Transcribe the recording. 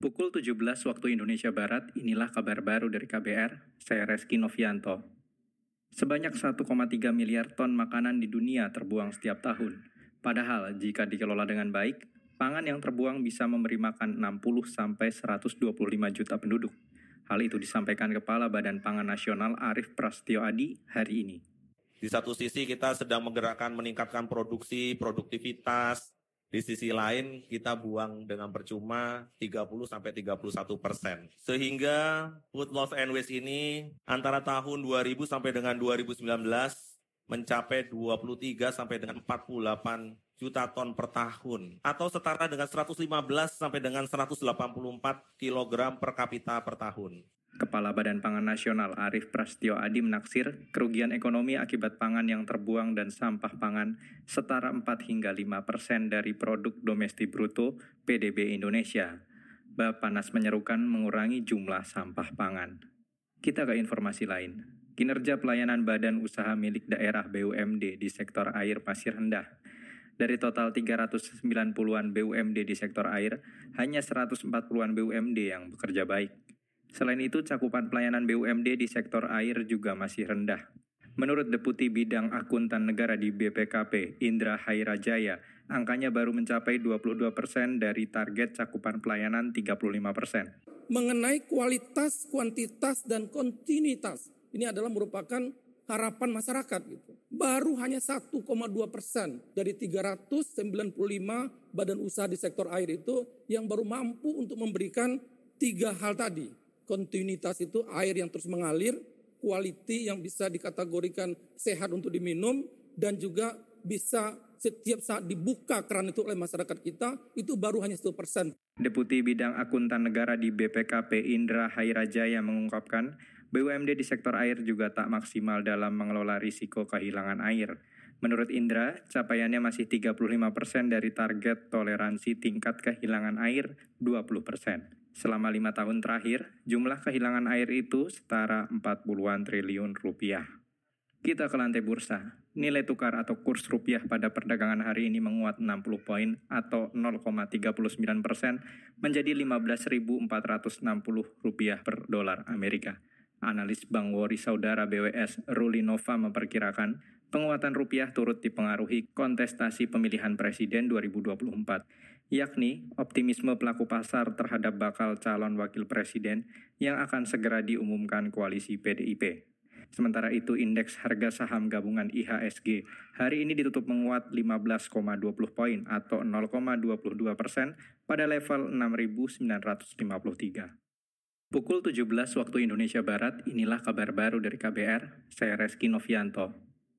Pukul 17 waktu Indonesia Barat, inilah kabar baru dari KBR, saya Reski Novianto. Sebanyak 1,3 miliar ton makanan di dunia terbuang setiap tahun. Padahal jika dikelola dengan baik, pangan yang terbuang bisa memberi makan 60 sampai 125 juta penduduk. Hal itu disampaikan Kepala Badan Pangan Nasional Arief Prastio Adi hari ini. Di satu sisi kita sedang menggerakkan meningkatkan produksi, produktivitas, di sisi lain kita buang dengan percuma 30 sampai 31 persen. Sehingga food loss and waste ini antara tahun 2000 sampai dengan 2019 mencapai 23 sampai dengan 48 juta ton per tahun atau setara dengan 115 sampai dengan 184 kilogram per kapita per tahun. Kepala Badan Pangan Nasional Arief Prastio Adi menaksir kerugian ekonomi akibat pangan yang terbuang dan sampah pangan setara 4 hingga 5 persen dari produk domestik bruto PDB Indonesia. Bapanas menyerukan mengurangi jumlah sampah pangan. Kita ke informasi lain. Kinerja pelayanan badan usaha milik daerah BUMD di sektor air masih rendah. Dari total 390-an BUMD di sektor air, hanya 140-an BUMD yang bekerja baik. Selain itu, cakupan pelayanan BUMD di sektor air juga masih rendah. Menurut Deputi Bidang Akuntan Negara di BPKP, Indra Hairajaya, angkanya baru mencapai 22 persen dari target cakupan pelayanan 35 persen. Mengenai kualitas, kuantitas, dan kontinuitas, ini adalah merupakan harapan masyarakat gitu. Baru hanya 1,2 persen dari 395 badan usaha di sektor air itu yang baru mampu untuk memberikan tiga hal tadi kontinuitas itu air yang terus mengalir, quality yang bisa dikategorikan sehat untuk diminum, dan juga bisa setiap saat dibuka keran itu oleh masyarakat kita, itu baru hanya 1 persen. Deputi Bidang Akuntan Negara di BPKP Indra Hairajaya mengungkapkan, BUMD di sektor air juga tak maksimal dalam mengelola risiko kehilangan air. Menurut Indra, capaiannya masih 35% persen dari target toleransi tingkat kehilangan air 20%. persen. Selama lima tahun terakhir, jumlah kehilangan air itu setara 40-an triliun rupiah. Kita ke lantai bursa. Nilai tukar atau kurs rupiah pada perdagangan hari ini menguat 60 poin atau 0,39 persen menjadi 15.460 rupiah per dolar Amerika. Analis Bank Wori Saudara BWS Ruli Nova memperkirakan penguatan rupiah turut dipengaruhi kontestasi pemilihan presiden 2024, yakni optimisme pelaku pasar terhadap bakal calon wakil presiden yang akan segera diumumkan koalisi PDIP. Sementara itu, indeks harga saham gabungan IHSG hari ini ditutup menguat 15,20 poin atau 0,22 persen pada level 6.953. Pukul 17 waktu Indonesia Barat, inilah kabar baru dari KBR, saya Reski Novianto.